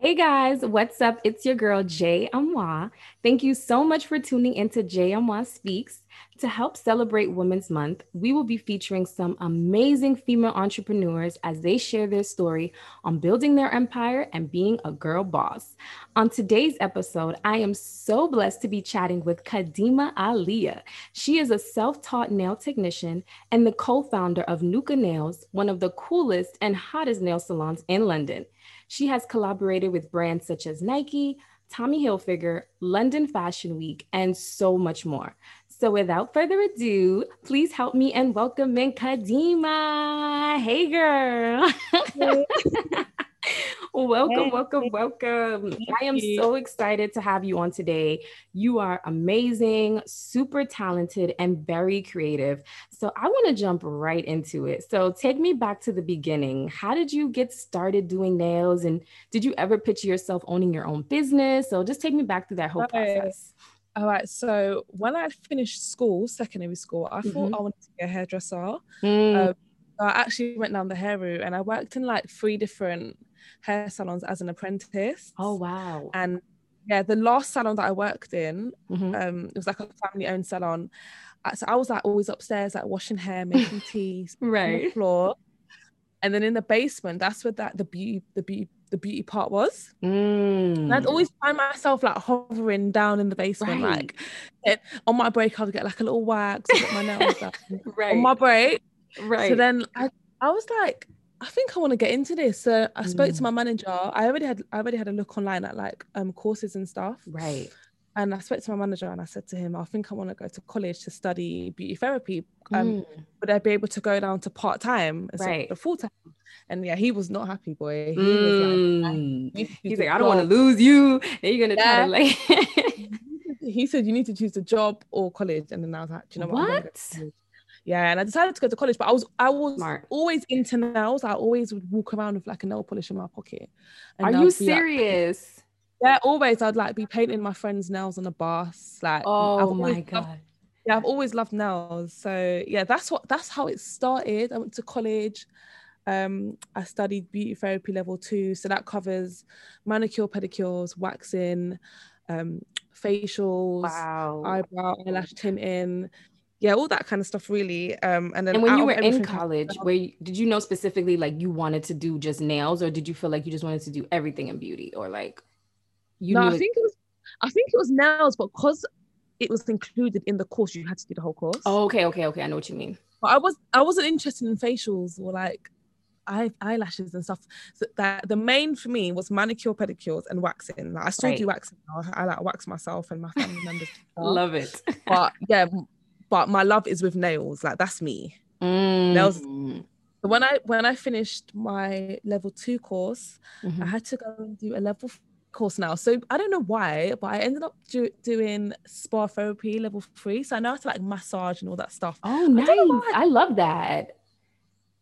Hey guys, what's up? It's your girl Jay Amwa. Thank you so much for tuning into Jay Amwa Speaks. To help celebrate Women's Month, we will be featuring some amazing female entrepreneurs as they share their story on building their empire and being a girl boss. On today's episode, I am so blessed to be chatting with Kadimah Aaliyah. She is a self taught nail technician and the co founder of Nuka Nails, one of the coolest and hottest nail salons in London. She has collaborated with brands such as Nike, Tommy Hilfiger, London Fashion Week, and so much more. So without further ado, please help me and welcome in Kadimah. Hey girl. welcome, hey. welcome, welcome. Thank I am you. so excited to have you on today. You are amazing, super talented, and very creative. So I want to jump right into it. So take me back to the beginning. How did you get started doing nails? And did you ever picture yourself owning your own business? So just take me back through that whole process. All right. So when I finished school, secondary school, I mm-hmm. thought I wanted to be a hairdresser. Mm. Um, I actually went down the hair route and I worked in like three different hair salons as an apprentice. Oh wow! And yeah, the last salon that I worked in, mm-hmm. um, it was like a family-owned salon. So I was like always upstairs, like washing hair, making tea, right, on the floor. And then in the basement, that's where that the beauty, the beauty, the beauty part was. Mm. I'd always find myself like hovering down in the basement, right. like on my break, I'd get like a little wax, my nails done. right. On my break, right. So then I, I was like, I think I want to get into this. So I spoke mm. to my manager. I already had I already had a look online at like um courses and stuff. Right. And I spoke to my manager and I said to him, I think I want to go to college to study beauty therapy. Um, mm. would I be able to go down to part time instead right. full time? And yeah, he was not happy, boy. He mm. was like, mm. He's like, I don't want to lose you. You're gonna yeah. try to like he said you need to choose a job or college. And then I was like, you know what? what? Yeah and i decided to go to college but i was i was Smart. always into nails. I always would walk around with like a nail polish in my pocket. Are you serious like, yeah always. I'd like be painting my friends nails on the bus like oh my god. Loved, yeah i've always loved nails. So yeah that's what that's how it started. I went to college. Um, I studied beauty therapy level two, so that covers manicure, pedicures, waxing, um, facials, wow. eyebrow, eyelash tinting, yeah all that kind of stuff really um and then and when you were in college where you, did you know specifically like you wanted to do just nails or did you feel like you just wanted to do everything in beauty or like you no i think it was i think it was nails but because it was included in the course you had to do the whole course oh okay okay okay i know what you mean but i was i wasn't interested in facials or like eye, eyelashes and stuff. So that the main for me was manicure, pedicures, and waxing. Like I still right. do waxing. I, I like wax myself and my family members. Love it. but yeah, but my love is with nails. Like that's me. Mm. Nails. When I when I finished my level two course, mm-hmm. I had to go and do a level course now. So I don't know why, but I ended up do, doing spa therapy level three. So I know how to like massage and all that stuff. Oh, nice! I, I love that.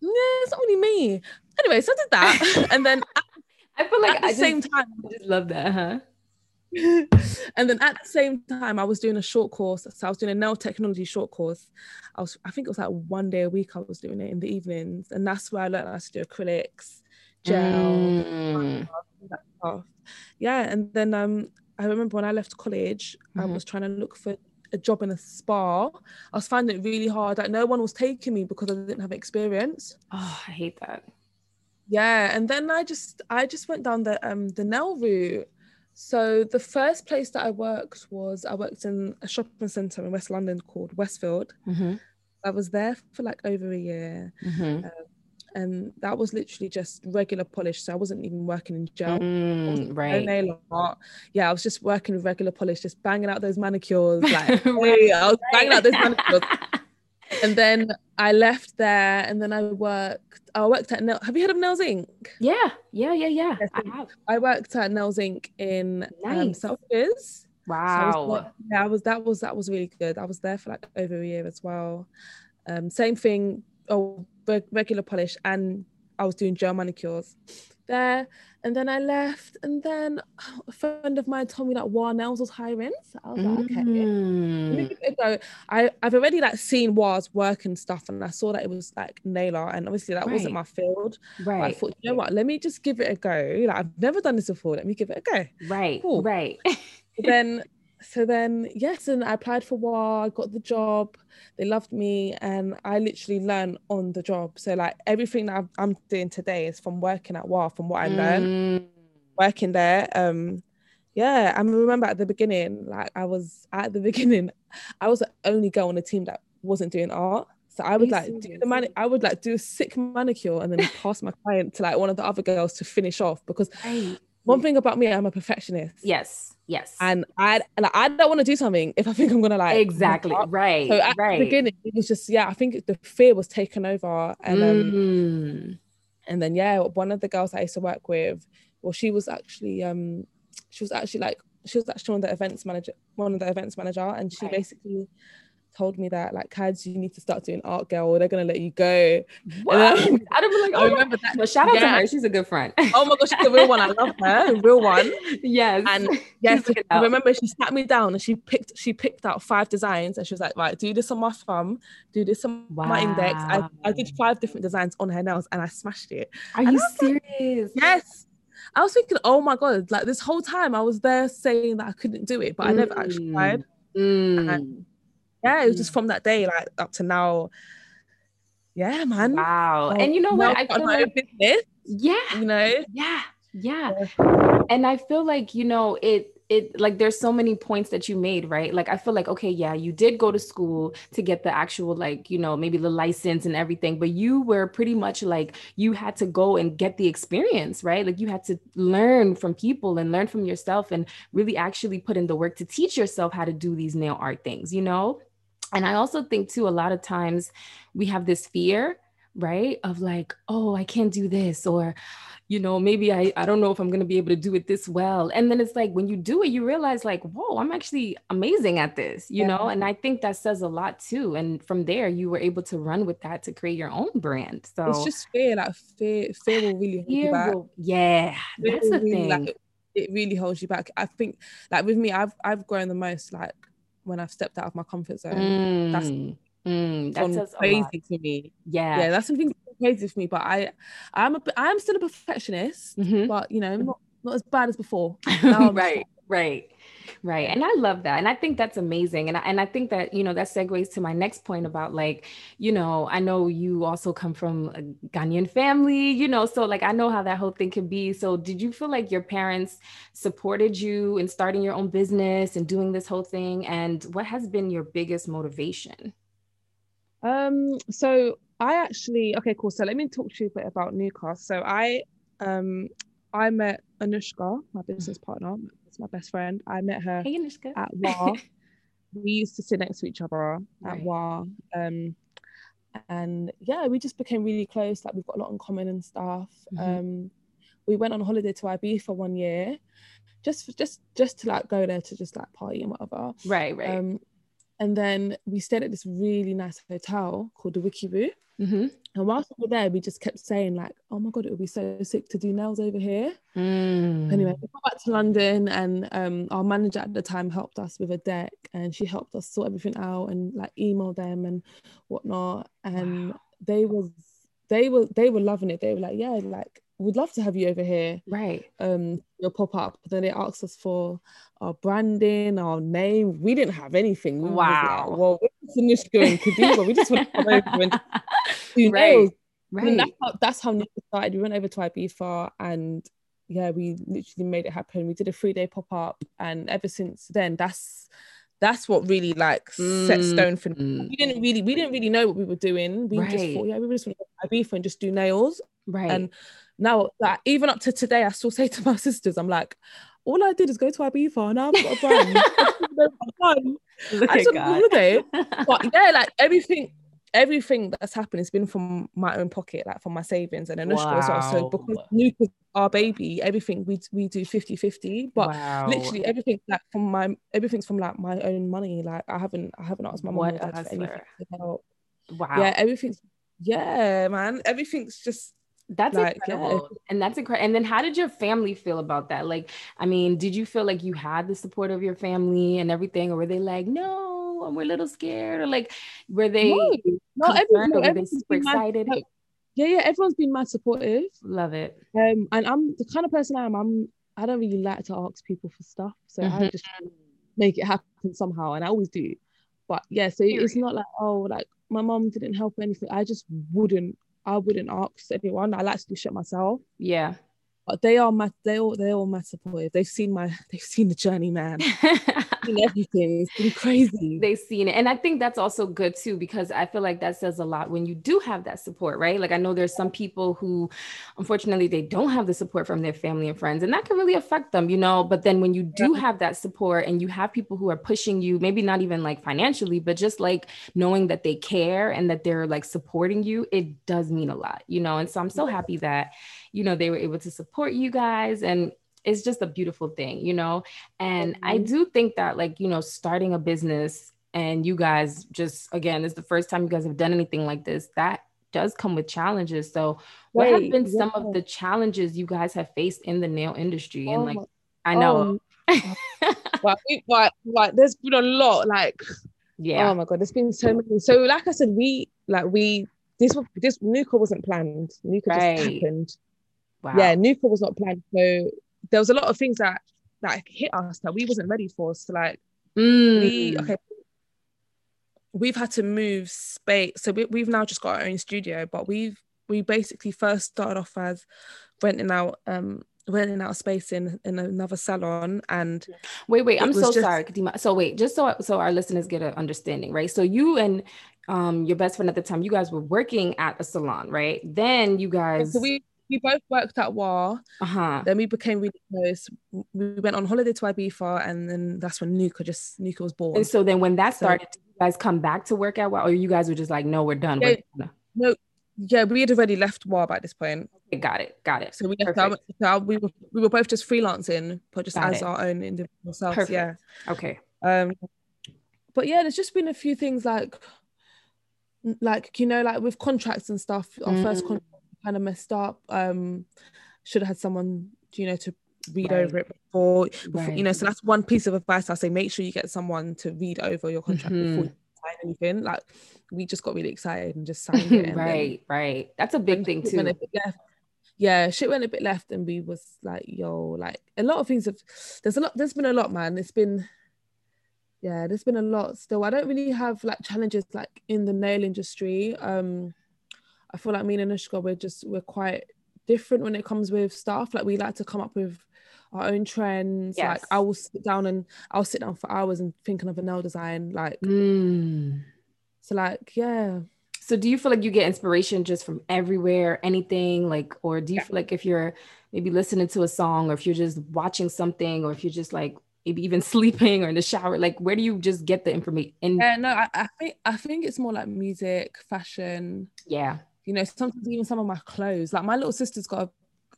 Yeah, it's not only me. Anyway, so I did that, and then I feel like at the I same time, I just love that, huh? and then at the same time, I was doing a short course. So I was doing a nail technology short course. I was, I think it was like one day a week. I was doing it in the evenings, and that's where I learned how to do acrylics, gel, mm. Yeah, and then um, I remember when I left college, mm-hmm. I was trying to look for a job in a spa. I was finding it really hard. Like no one was taking me because I didn't have experience. Oh, I hate that. Yeah, and then I just I just went down the um the nail route so the first place that I worked was I worked in a shopping centre in West London called Westfield. Mm-hmm. I was there for like over a year. Mm-hmm. Um, and that was literally just regular polish. So I wasn't even working in gel. Mm, right. nail art. Yeah, I was just working with regular polish, just banging out those manicures. Like, hey, I was banging out those manicures. And then I left there, and then I worked. I worked at Nail. Have you heard of Nails Inc? Yeah, yeah, yeah, yeah. Yes, I have. I worked at Nails Inc in um, nice. um, Wow. So I was, yeah, I was. That was that was really good. I was there for like over a year as well. Um, same thing. Oh, regular polish, and I was doing gel manicures. there. And then I left. And then a friend of mine told me that WAH Nails was hiring. So I was like, okay. Let me Mm. give it a go. I, I've already like seen WAH's work and stuff, and I saw that it was like nail art, and obviously that wasn't my field. But I thought, you know what, let me just give it a go. Like I've never done this before. Let me give it a go. Right. Cool. Right. then so then yes and i applied for WAH, I got the job they loved me and i literally learned on the job so like everything that I'm- doing today is from working at WAH, from what i learned Mm. working there um yeah i remember at the beginning like i was at the beginning i was the only girl on the team that wasn't doing art so I would like do the mani- I would like do a sick manicure and then pass my client to like one of the other girls to finish off because Right. One thing about me, I'm a perfectionist. Yes. Yes. And I like I don't want to do something if I think I'm gonna like exactly. Right. So at right. the beginning, it was just yeah. I think the fear was taken over, and um, Mm. and then yeah, one of the girls I used to work with, well, she was actually um, she was actually like she was actually one of the events manager, one of the events manager, and she Right. basically told me that like, Kads, you need to start doing art, girl, or they're gonna let you go. What? then- I'd have been like, oh, my remember that. Well, shout out to her. She's a good friend. Oh my gosh, she's the real one. I love her, the real one. yes. And yes, She's I remember she sat me down and she picked she picked out five designs and she was like, right, do this on my thumb, do this on my index. I, I did five different designs on her nails and I smashed it. Are and you I was like, serious? Yes. I was thinking, oh my god, like this whole time I was there saying that I couldn't do it, but I never actually tried. Mm. Yeah, it was just Mm. from that day, like up to now. Yeah, man. Wow. Oh, and you know what? I feel like, business, yeah, you know. yeah, yeah. And I feel like, you know, it, it like there's so many points that you made, right? Like I feel like, okay, yeah, you did go to school to get the actual, like, you know, maybe the license and everything, but you were pretty much like you had to go and get the experience, right? Like you had to learn from people and learn from yourself and really actually put in the work to teach yourself how to do these nail art things, you know? And I also think too, a lot of times we have this fear, right? Of like, oh, I can't do this, or, you know, maybe I, I don't know if I'm going to be able to do it this well. And then it's like when you do it, you realize, like, whoa, I'm actually amazing at this, you know? And I think that says a lot too. And from there, you were able to run with that to create your own brand. So It's just fear, like fear, fear will really hold you back. will- yeah, Fear that's the really, thing. like, it really holds you back. I think like with me, I've I've grown the most like when I've stepped out of my comfort zone. that's Mm, mm, that gone says a lot. crazy for me. Yeah. Yeah, that's something crazy for me. But I I'm a I'm still a perfectionist, Mhm. but you know, not not as bad as before. Right, right, right. And I love that. And I think that's amazing. And I, and I think that, you know, that segues to my next point about like, you know, I know you also come from a Ghanaian family, you know, so like I know how that whole thing can be. So did you feel like your parents supported you in starting your own business and doing this whole thing? And what has been your biggest motivation? Um, so I actually okay, cool. So let me talk to you a bit about Newcastle. So I um I met Anushka, my business partner, it's my best friend. I met her Hey, at WAH. we used to sit next to each other at Right. WAH. Um and yeah, we just became really close. Like we've got a lot in common and stuff. Mhm. Um we went on holiday to IB for one year, just just just to like go there to just like party and whatever. Right, right. Um, and then we stayed at this really nice hotel called the Wiki Woo. Mhm. And whilst we were there, we just kept saying like, "Oh my god, it would be so sick to do nails over here." Mm. Anyway, we got back to London, and um, our manager at the time helped us with a deck, and she helped us sort everything out and like email them and whatnot. And Wow. they was they were they were loving it. They were like, "Yeah, like we'd love to have you over here." Right. um your pop-up then they asked us for our branding our name we didn't have anything we Wow. like, well this going to do we just come over and do Right, nails and right. that's how, that's how Nick started we went over to Ibiza and yeah we literally made it happen we did a three-day pop-up and ever since then that's that's what really like set Mm, stone for mm. we didn't really we didn't really know what we were doing we just thought yeah we just want to go to Ibiza and just do nails Right. and now, like even up to today, I still say to my sisters, I'm like, all I did is go to Ibiza and I've got a brand. I just wanna know what I've done. Look I just at went on holiday. But yeah, like everything, everything that's happened has been from my own pocket, like from my savings and Anushka as well. So Wow. because Nuka's our baby, everything we we do 50-50. But wow. literally everything like from my everything's from like my own money. Like I haven't I haven't asked my What or dad for anything to help. Wow. Yeah, everything's yeah, man. Everything's just That's like, incredible. Yeah. And that's incredible. And then how did your family feel about that? Like, I mean, did you feel like you had the support of your family and everything? Or were they like, no, and we're a little scared? Or like, were they no, no everyone, no, were they super excited? Mad, yeah, yeah, everyone's been mad supportive. Love it. Um, and I'm the kind of person I am, I'm I don't really like to ask people for stuff. So mm-hmm. I just make it happen somehow. And I always do. But yeah, so Period. it's not like, oh, like my mom didn't help or anything. I just wouldn't I wouldn't ask anyone. I like to do shit myself. Yeah. They are my they all they all my supportive. They've seen my they've seen the journey, man. seen everything. It's been crazy. They've seen it. And I think that's also good too, because I feel like that says a lot when you do have that support, right? Like I know there's some people who unfortunately they don't have the support from their family and friends, and that can really affect them, you know. But then when you do have that support and you have people who are pushing you, maybe not even like financially, but just like knowing that they care and that they're like supporting you, it does mean a lot, you know. And so I'm so happy that, you know, they were able to support you guys and it's just a beautiful thing, you know? And mm-hmm. I do think that, like, you know, starting a business and you guys just, again, it's the first time you guys have done anything like this, that does come with challenges. So, what have been yeah. some of the challenges you guys have faced in the nail industry? And, like, oh, I know. Um, but, but, like, there's been a lot, like, yeah. Oh my God, there's been so many. So, like I said, we, like, we, this was this Nuka wasn't planned. Nuka right. just happened. Wow. Yeah, Nuka was not planned. So there was a lot of things that that hit us that we wasn't ready for. So like mm. we okay, we've had to move space. So we, we've now just got our own studio, but we've we basically first started off as renting out um renting out space in in another salon and wait wait i'm so just... sorry Kadimah. so wait just so so our listeners get an understanding right so you and um your best friend at the time you guys were working at a salon right then you guys so we we both worked at WAH. Uh-huh. Then we became really close. We went on holiday to Ibiza, and then that's when Nuka just Nuka was born. And so then when that started, so, you guys come back to work at WAH, or you guys were just like, no, we're done. Yeah, we're no, yeah, we had already left WAH by this point. Okay, got it, got it. So we our, so we were we were both just freelancing, but just got as it. our own individual selves. Perfect. Yeah. Okay. Um, but yeah, there's just been a few things like, like you know, like with contracts and stuff. Our mm. first contract kind of messed up. Um, should have had someone, you know, to read right. over it before, before right. you know. So that's one piece of advice I say: make sure you get someone to read over your contract mm-hmm. before you sign anything. Like we just got really excited and just signed it. right, then, right. That's a big thing too. Yeah, shit went a bit left, and we was like, yo, like a lot of things have. There's a lot. There's been a lot, man. It's been. Yeah, there's been a lot still. I don't really have like challenges like in the nail industry. Um, I feel like me and Anushka, we're just we're quite different when it comes with stuff. Like we like to come up with our own trends. Yes. Like I will sit down and I'll sit down for hours and thinking of a nail design. Like mm. so like yeah. So do you feel like you get inspiration just from everywhere, anything like, or do you yeah. feel like if you're maybe listening to a song or if you're just watching something or if you're just like maybe even sleeping or in the shower, like where do you just get the information? Yeah, no, I, I think I think it's more like music, fashion. Yeah you know, sometimes even some of my clothes. Like my little sister's got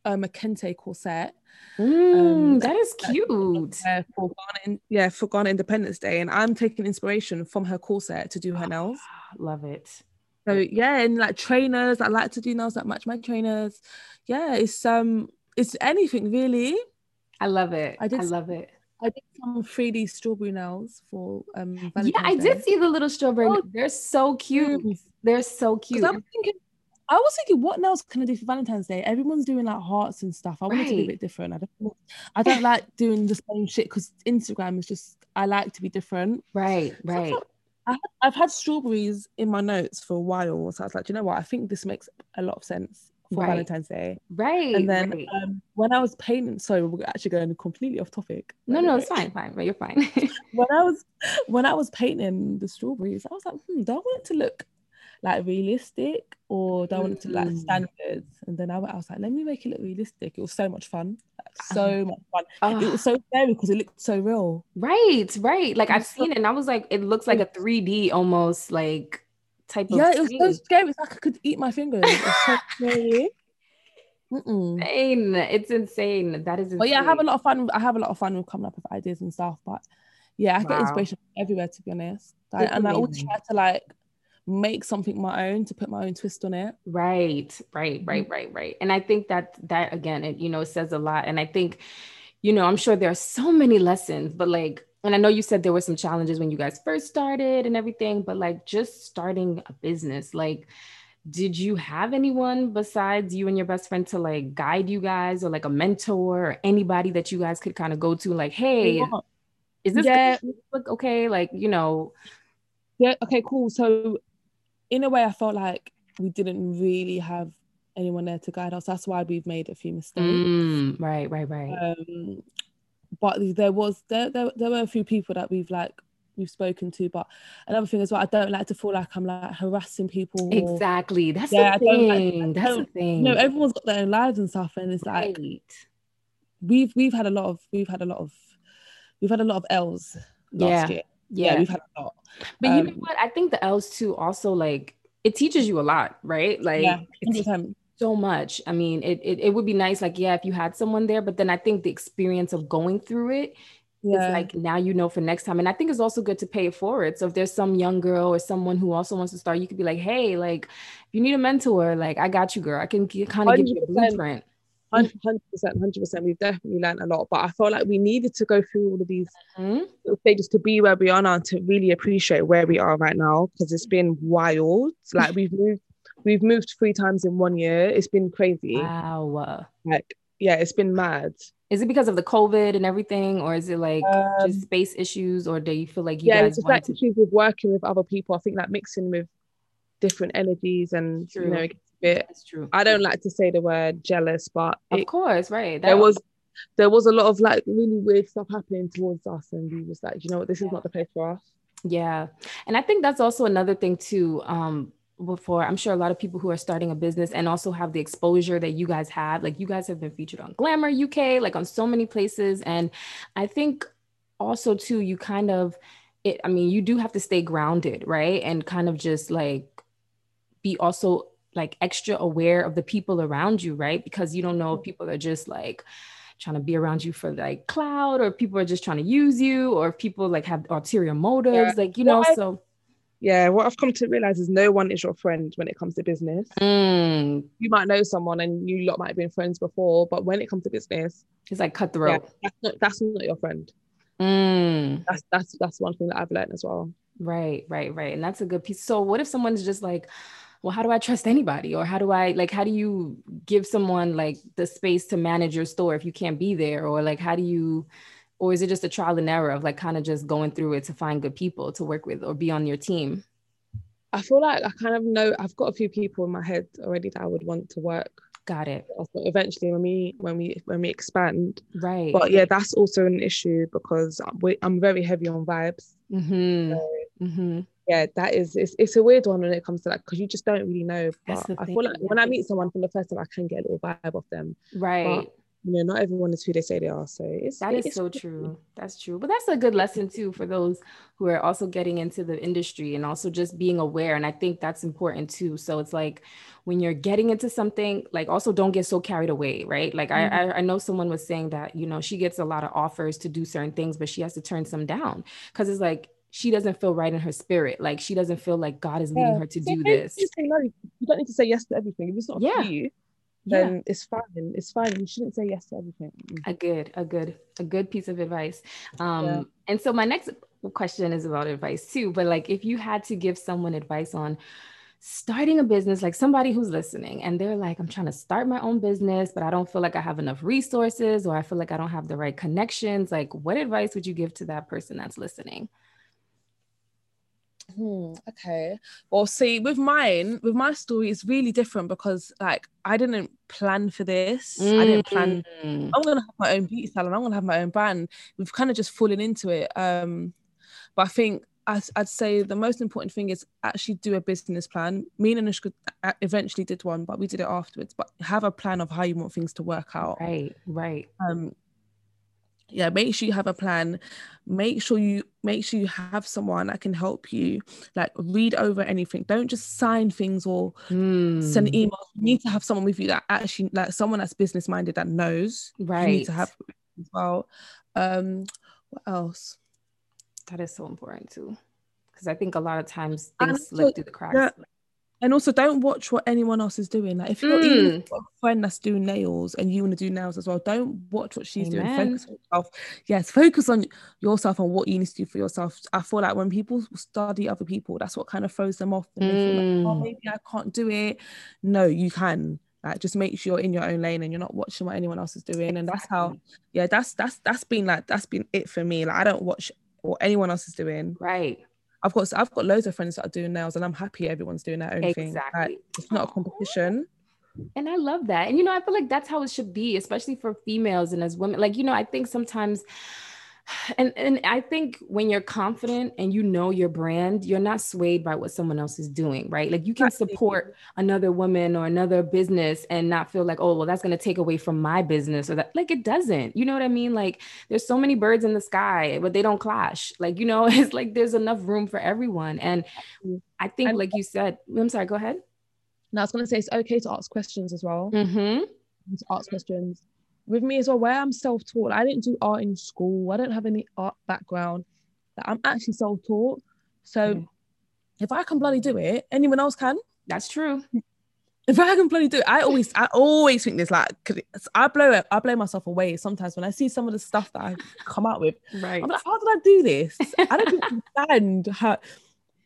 a, um, a kente corset. Mm, um, that is cute. Uh, for Ghana, yeah, for Ghana Independence Day, and I'm taking inspiration from her corset to do her nails. Love it. So yeah, and like trainers, I like to do nails that match my trainers. Yeah, it's um, it's anything really. I love it. I, did, I love it. I did some 3D strawberry nails for um. Valentine's yeah, I Day. did see the little strawberry. Oh, They're so cute. They're so cute. I was thinking, I was thinking, what else can I do for Valentine's Day? Everyone's doing like hearts and stuff. I right. wanted to be a bit different. I don't, I don't like doing the same shit because Instagram is just. I like to be different. Right, right. So I, have had strawberries in my notes for a while, so I was like, you know what? I think this makes a lot of sense for right. Valentine's Day. Right. And then right. Um, when I was painting, sorry, we're actually going completely off topic. No, no, it's fine, fine, but you're fine. when I was when I was painting the strawberries, I was like, hmm, do I want it to look like realistic or do I want it to like mm. standards? And then I, I, was like, let me make it look realistic. It was so much fun. Like, so much fun. It was so scary because it looked so real. Right, right. Like I've seen it and I was like, it looks like a 3D almost like type yeah, of Yeah, it was so scary. It's like I could eat my fingers. It was so scary. Insane. It's insane. That is insane. But yeah, I have a lot of fun. I have a lot of fun with coming up with ideas and stuff. But yeah, I wow. get inspiration everywhere to be honest. Like, and I always try to like make something my own to put my own twist on it. Right right right mm-hmm. right right. And i think that that again it you know says a lot. And i think you know i'm sure there are so many lessons but like and i know you said there were some challenges when you guys first started and everything but like just starting a business like did you have anyone besides you and your best friend to like guide you guys or like a mentor or anybody that you guys could kind of go to like hey is this yeah. look okay? Like you know. Yeah okay cool. So in a way, I felt like we didn't really have anyone there to guide us. That's why we've made a few mistakes. Mm, right, right, right. Um, but there was there, there there were a few people that we've like we've spoken to. But another thing as well, I don't like to feel like I'm like harassing people. Or, exactly. That's yeah, the thing. Like, That's the thing. No, everyone's got their own lives and stuff, and it's right. like we've we've had a lot of we've had a lot of we've had a lot of L's last yeah. year. Yeah. yeah, we've had a lot. But um, you know um, what? I think the L's too also like it teaches you a lot, right? Like yeah, so much. I mean, it, it it would be nice, like, yeah, if you had someone there, but then I think the experience of going through it yeah. is like now you know for next time. And I think it's also good to pay it forward. So if there's some young girl or someone who also wants to start, you could be like, hey, like if you need a mentor, like I got you, girl. I can kind of give you a blueprint. Hundred percent, hundred percent. We've definitely learned a lot, but I felt like we needed to go through all of these mm-hmm. stages to be where we are now, to really appreciate where we are right now, because it's been wild. Like we've moved, we've moved three times in one year. It's been crazy. Wow. Like, yeah, it's been mad. Is it because of the COVID and everything, or is it like um, just space issues, or do you feel like you yeah, guys? Yeah, it's like to... issues with working with other people. I think that mixing with different energies and True. you know bit. That's true. I don't like to say the word jealous, but of it, course, right. That there was there was a lot of like really weird stuff happening towards us, and we was like, you know what, this yeah. is not the place for us. Yeah, and I think that's also another thing too. Um, before I'm sure a lot of people who are starting a business and also have the exposure that you guys have, like you guys have been featured on Glamour UK, like on so many places, and I think also too, you kind of it. I mean, you do have to stay grounded, right, and kind of just like be also like extra aware of the people around you, right? Because you don't know if people are just like trying to be around you for like cloud or people are just trying to use you or if people like have ulterior motives, yeah. like, you know, so. Yeah, what I've come to realize is no one is your friend when it comes to business. Mm. You might know someone and you lot might have been friends before, but when it comes to business, it's like cutthroat. Yeah, that's, not, that's not your friend. Mm. That's that's that's one thing that I've learned as well. Right, right, right. And that's a good piece. So what if someone's just like, well how do i trust anybody? Or how do i like how do you give someone like the space to manage your store if you can't be there? Or like how do you or is it just a trial and error of like kind of just going through it to find good people to work with or be on your team? I feel like i kind of know i've got a few people in my head already that i would want to work got it. eventually when we when we when we expand. Right. But yeah that's also an issue because i'm, I'm very heavy on vibes. Mm-hmm. So, mm-hmm yeah, that is it's, it's a weird one when it comes to that because you just don't really know. But I feel like when I meet someone for the first time, I can get a little vibe off them. Right. But, you know, not everyone is who they say they are. So it's that is it's, so true. That's true. But that's a good lesson too for those who are also getting into the industry and also just being aware. And I think that's important too. So it's like when you're getting into something, like also don't get so carried away, right? Like mm-hmm. I, I know someone was saying that, you know, she gets a lot of offers to do certain things, but she has to turn some down because it's like she doesn't feel right in her spirit. Like she doesn't feel like God is leading yeah. her to do this. You don't need to say yes to everything. If it's not yeah. for you, then yeah. it's fine. It's fine. You shouldn't say yes to everything. A good, a good, a good piece of advice. Um, yeah. and so my next question is about advice too. But like, if you had to give someone advice on starting a business, like somebody who's listening, and they're like, I'm trying to start my own business, but I don't feel like I have enough resources, or I feel like I don't have the right connections. Like, what advice would you give to that person that's listening? Hmm, okay. Well, see, with mine, with my story, it's really different because like I didn't plan for this. Mm. I didn't plan. Mm. I'm gonna have my own beauty salon. I'm gonna have my own brand. We've kind of just fallen into it. Um, but I think I'd, I'd say the most important thing is actually do a business plan. Me and Anushka eventually did one, but we did it afterwards. But have a plan of how you want things to work out. Right, right. Um, yeah make sure you have a plan. Make sure you make sure you have someone that can help you like read over anything. Don't just sign things or mm. send emails. You need to have someone with you that actually like someone that's business minded that knows. Right you need to have as well. Um what else? That is so important too because I think a lot of times things slip through the cracks. yeah, And also, don't watch what anyone else is doing. Like, if you're even if you've a friend that's doing nails and you want to do nails as well, don't watch what she's doing. Focus on yourself. Yes, focus on yourself and what you need to do for yourself. I feel like when people study other people, that's what kind of throws them off. And they feel like, oh, Mm. maybe I can't do it. No, you can. Like, just make sure you're in your own lane and you're not watching what anyone else is doing. And that's how, yeah, that's that's that's been like that's been it for me. Like, I don't watch what anyone else is doing. Right. I've got I've got loads of friends that are doing nails, and I'm happy everyone's doing their own thing. Like, Exactly. it's not a competition. And I love that. And you know, I feel like that's how it should be, especially for females and as women. Like, you know, I think sometimes and and I think when you're confident and you know your brand, you're not swayed by what someone else is doing, right? Like you can support another woman or another business and not feel like, oh, well, that's going to take away from my business or that. Like it doesn't. You know what I mean? Like there's so many birds in the sky, but they don't clash. Like you know, it's like there's enough room for everyone. And I think, like you said, I'm sorry. Go ahead. No, I was gonna say it's okay to ask questions as well. Mm-hmm. To ask questions with me as well. Where I'm self-taught, I didn't do art in school. I don't have any art background. Like, I'm actually self-taught. So Okay. if I can bloody do it, anyone else can. That's true. If I can bloody do it, I always, I always think this like, I blow it, I blow myself away sometimes when I see some of the stuff that I come out with. Right. I'm like, how did I do this? I don't understand how.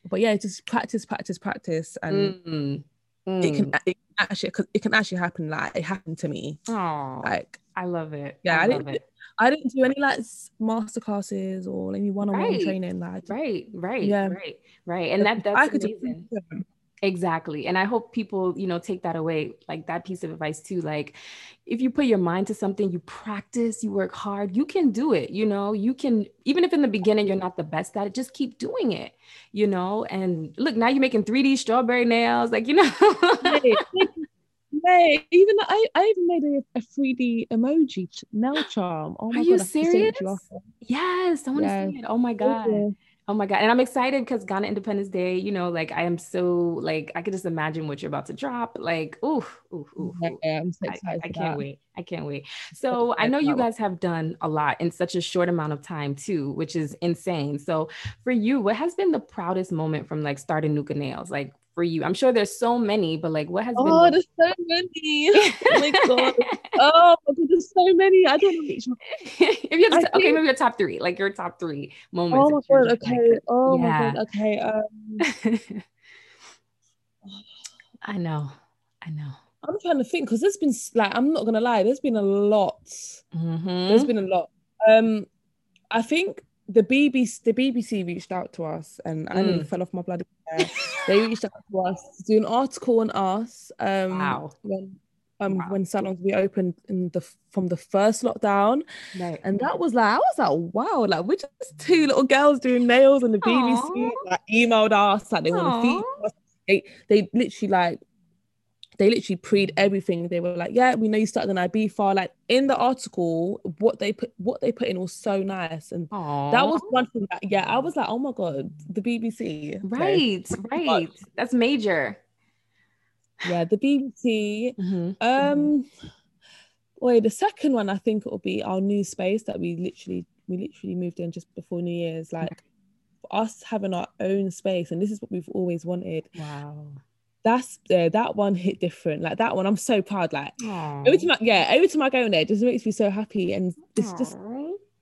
But yeah, just practice, practice, practice, and Mm. It can Mm. it actually it can actually happen. Like it happened to me. Aw, Like I love it. yeah, I, I love didn't it. I didn't do any like master classes or any one on one Right. training. Like Right, right, Yeah. right, right. And that I that's could amazing. them. Exactly. And I hope people, you know, take that away, like that piece of advice too. Like if you put your mind to something, you practice, you work hard, you can do it, you know, you can, even if in the beginning you're not the best at it, just keep doing it, you know. And look, now you're making 3D strawberry nails, like, you know. hey, even I, I even made a, a 3D emoji nail charm. Oh my Are you god, I have to send it to serious? yes, I want to Yeah. see it. Oh my God. Yeah. Oh my God. And I'm excited because Ghana Independence Day, you know, like I am so like I could just imagine what you're about to drop. Like, ooh, ooh, ooh, Yeah, I'm so excited. I for can't that. wait. I can't wait. So I know you guys have done a lot in such a short amount of time too, which is insane. So for you, what has been the proudest moment from like starting Nuka Nails? Like for you, I'm sure there's so many, but like what has Oh, been Oh, there's so many. Oh my god. Oh there's so many. I don't know which one. if you had to I t- okay, think- maybe your top three, like your top three moments. Oh my god, just like, okay. Oh yeah. my god, okay. Um I know. I know. I'm trying to think because there's been like I'm not gonna lie, there's been a lot. Mhm. There's been a lot. Um I think the BBC the BBC reached out to us and I nearly Mm. fell off my bloody chair. they reached out to us to do an article on us um Wow. when um Wow. when salons reopened in the from the first lockdown Right. and that was like I was like wow like we're just two little girls doing nails and the BBC like emailed us like they want to feature Aw. us they they literally like they literally preed everything. They were like, "Yeah, we know you started an IB file." Like in the article, what they put, what they put in was so nice, and that was one thing that, yeah, I was like, "Oh my god, the BBC." Right, right. That's major. Yeah, the BBC. Mhm. Um, wait, the second one I think it will be our new space that we literally we literally moved in just before New Year's. Like us having our own space, and this is what we've always wanted. Wow. That's uh, that one hit different. Like that one, I'm so proud. Like every time, I, yeah, every time I go in there, it just makes me so happy, and it's just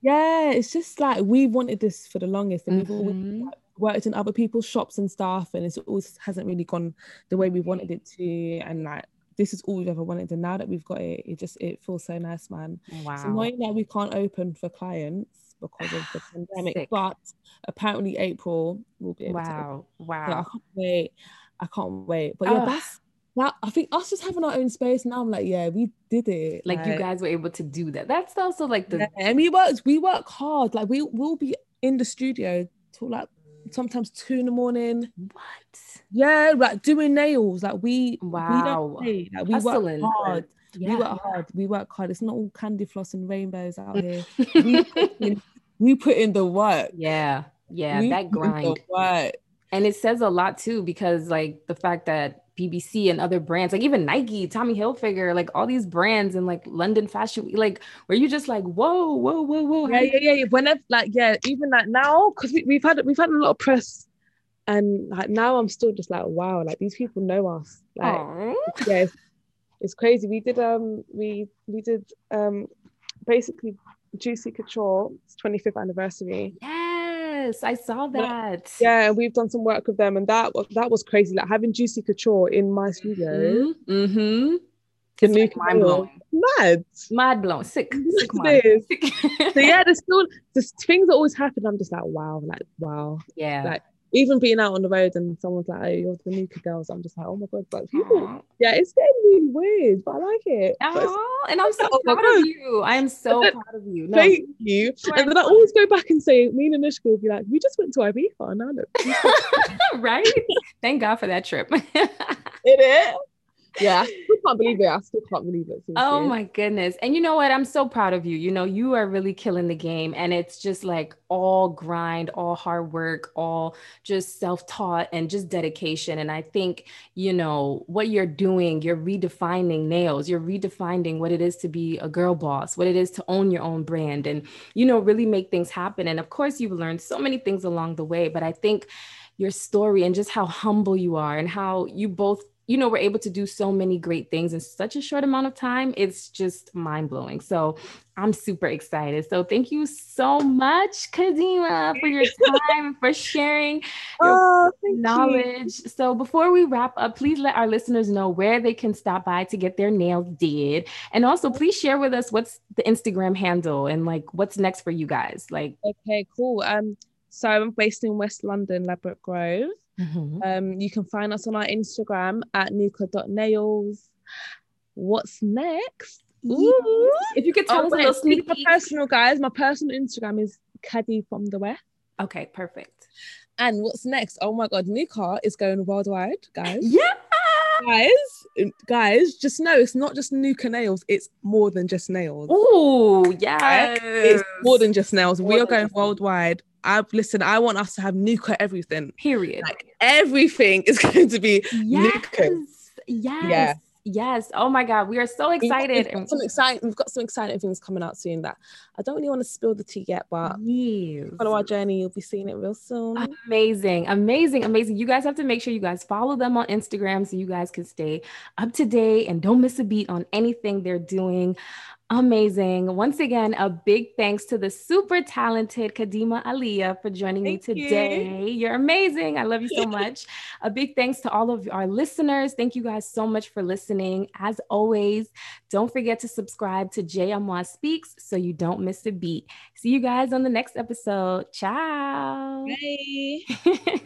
yeah, it's just like we wanted this for the longest, and we've always Mhm. worked in other people's shops and stuff, and it's always hasn't really gone the way we wanted it to, and like this is all we've ever wanted, and now that we've got it, it just it feels so nice, man. Wow. annoying that we can't open for clients because of the pandemic, Sick. but apparently April will be able to. open. Wow. So I can't wait. I can't wait. But yeah, Ugh. that's that. I think us just having our own space now. I'm like, yeah, we did it. Like you guys were able to do that. That's also like the yeah, and we work. We work hard. Like we will be in the studio till like sometimes two in the morning. what? Yeah, like doing nails. Like we we Wow. don't. Like we Hustling. work hard. Yeah. We work hard. We work hard. It's not all candy floss and rainbows out here. we, put in, we put in the work. yeah. Yeah. We That put in grind. The work. And it says a lot too, because like the fact that BBC and other brands, like even Nike, Tommy Hilfiger, like all these brands and like London Fashion Week, like where you just like, whoa, whoa, whoa, whoa. Yeah, yeah, yeah. yeah. Whenever, like, yeah, even like now, because we, we've had we've had a lot of press and like now I'm still just like wow like these people know us like Aww. yeah it's, it's crazy we did um we we did um basically Juicy Couture 25th anniversary Yes, I saw that. yeah and we've done some work with them and that was that was crazy like having Juicy Couture in my studio Mm-hmm. It's new like mind blowing. mad Mind blown. Sick. Sick it mind. is. Sick. so yeah there's still there's things that always happen I'm just like wow like wow yeah. like even being out on the road and someone's like, "Oh, you're the Nuka girls," I'm just like, "Oh my god!" Like people, yeah, it's getting really weird, but I like it. Aw, and I'm so Oh proud of you. I am so then- proud of you. No, Thank you. You And then I always go back and say, me and Anushka will be like, "We just went to Ibiza, and now look, right? Thank God for that trip. it is." Yeah, I still can't believe it. I still can't believe it. Oh my goodness. And you know what? I'm so proud of you. You know, you are really killing the game. And it's just like all grind, all hard work, all just self taught and just dedication. And I think, you know, what you're doing, you're redefining nails, you're redefining what it is to be a girl boss, what it is to own your own brand and, you know, really make things happen. And of course, you've learned so many things along the way. But I think your story and just how humble you are and how you both you know, we're able to do so many great things in such a short amount of time. It's just mind blowing. So I'm super excited. So thank you so much, Kadimah, for your time, for sharing your Oh, thank you. knowledge. So before we wrap up, please let our listeners know where they can stop by to get their nails did. And also please share with us what's the Instagram handle and like what's next for you guys. Like Okay, cool. Um, so I'm based in West London, Ladbroke Grove. Mhm. Um, you can find us on our Instagram at nuka.nails. What's next? Ooh. if you could tell Oh, us a little sneak peek. personal guys, my personal Instagram is Caddy from the West. Okay, perfect. And what's next? Oh my god, Nuka is going worldwide, guys. Yeah. Guys, guys, just know it's not just Nuka nails, it's more than just nails. Oh, yeah. It's more than just nails. More we are going worldwide. I listen, I want us to have Nuka everything. Period. Like everything is going to be yes. Nuka. Yes. Yes. Oh my God. We are so excited. We've got some exciting, we've got some exciting things coming out soon that I don't really want to spill the tea yet, but Yes. follow our journey. You'll be seeing it real soon. Amazing, amazing, amazing. You guys have to make sure you guys follow them on Instagram so you guys can stay up to date and don't miss a beat on anything they're doing. Amazing. Once again, a big thanks to the super talented Kadimah Aaliyah for joining Thank me today. You're amazing. I love you so much. a big thanks to all of our listeners. Thank you guys so much for listening. As always, don't forget to subscribe to J Amwa Speaks so you don't miss a beat. See you guys on the next episode. Ciao. Bye.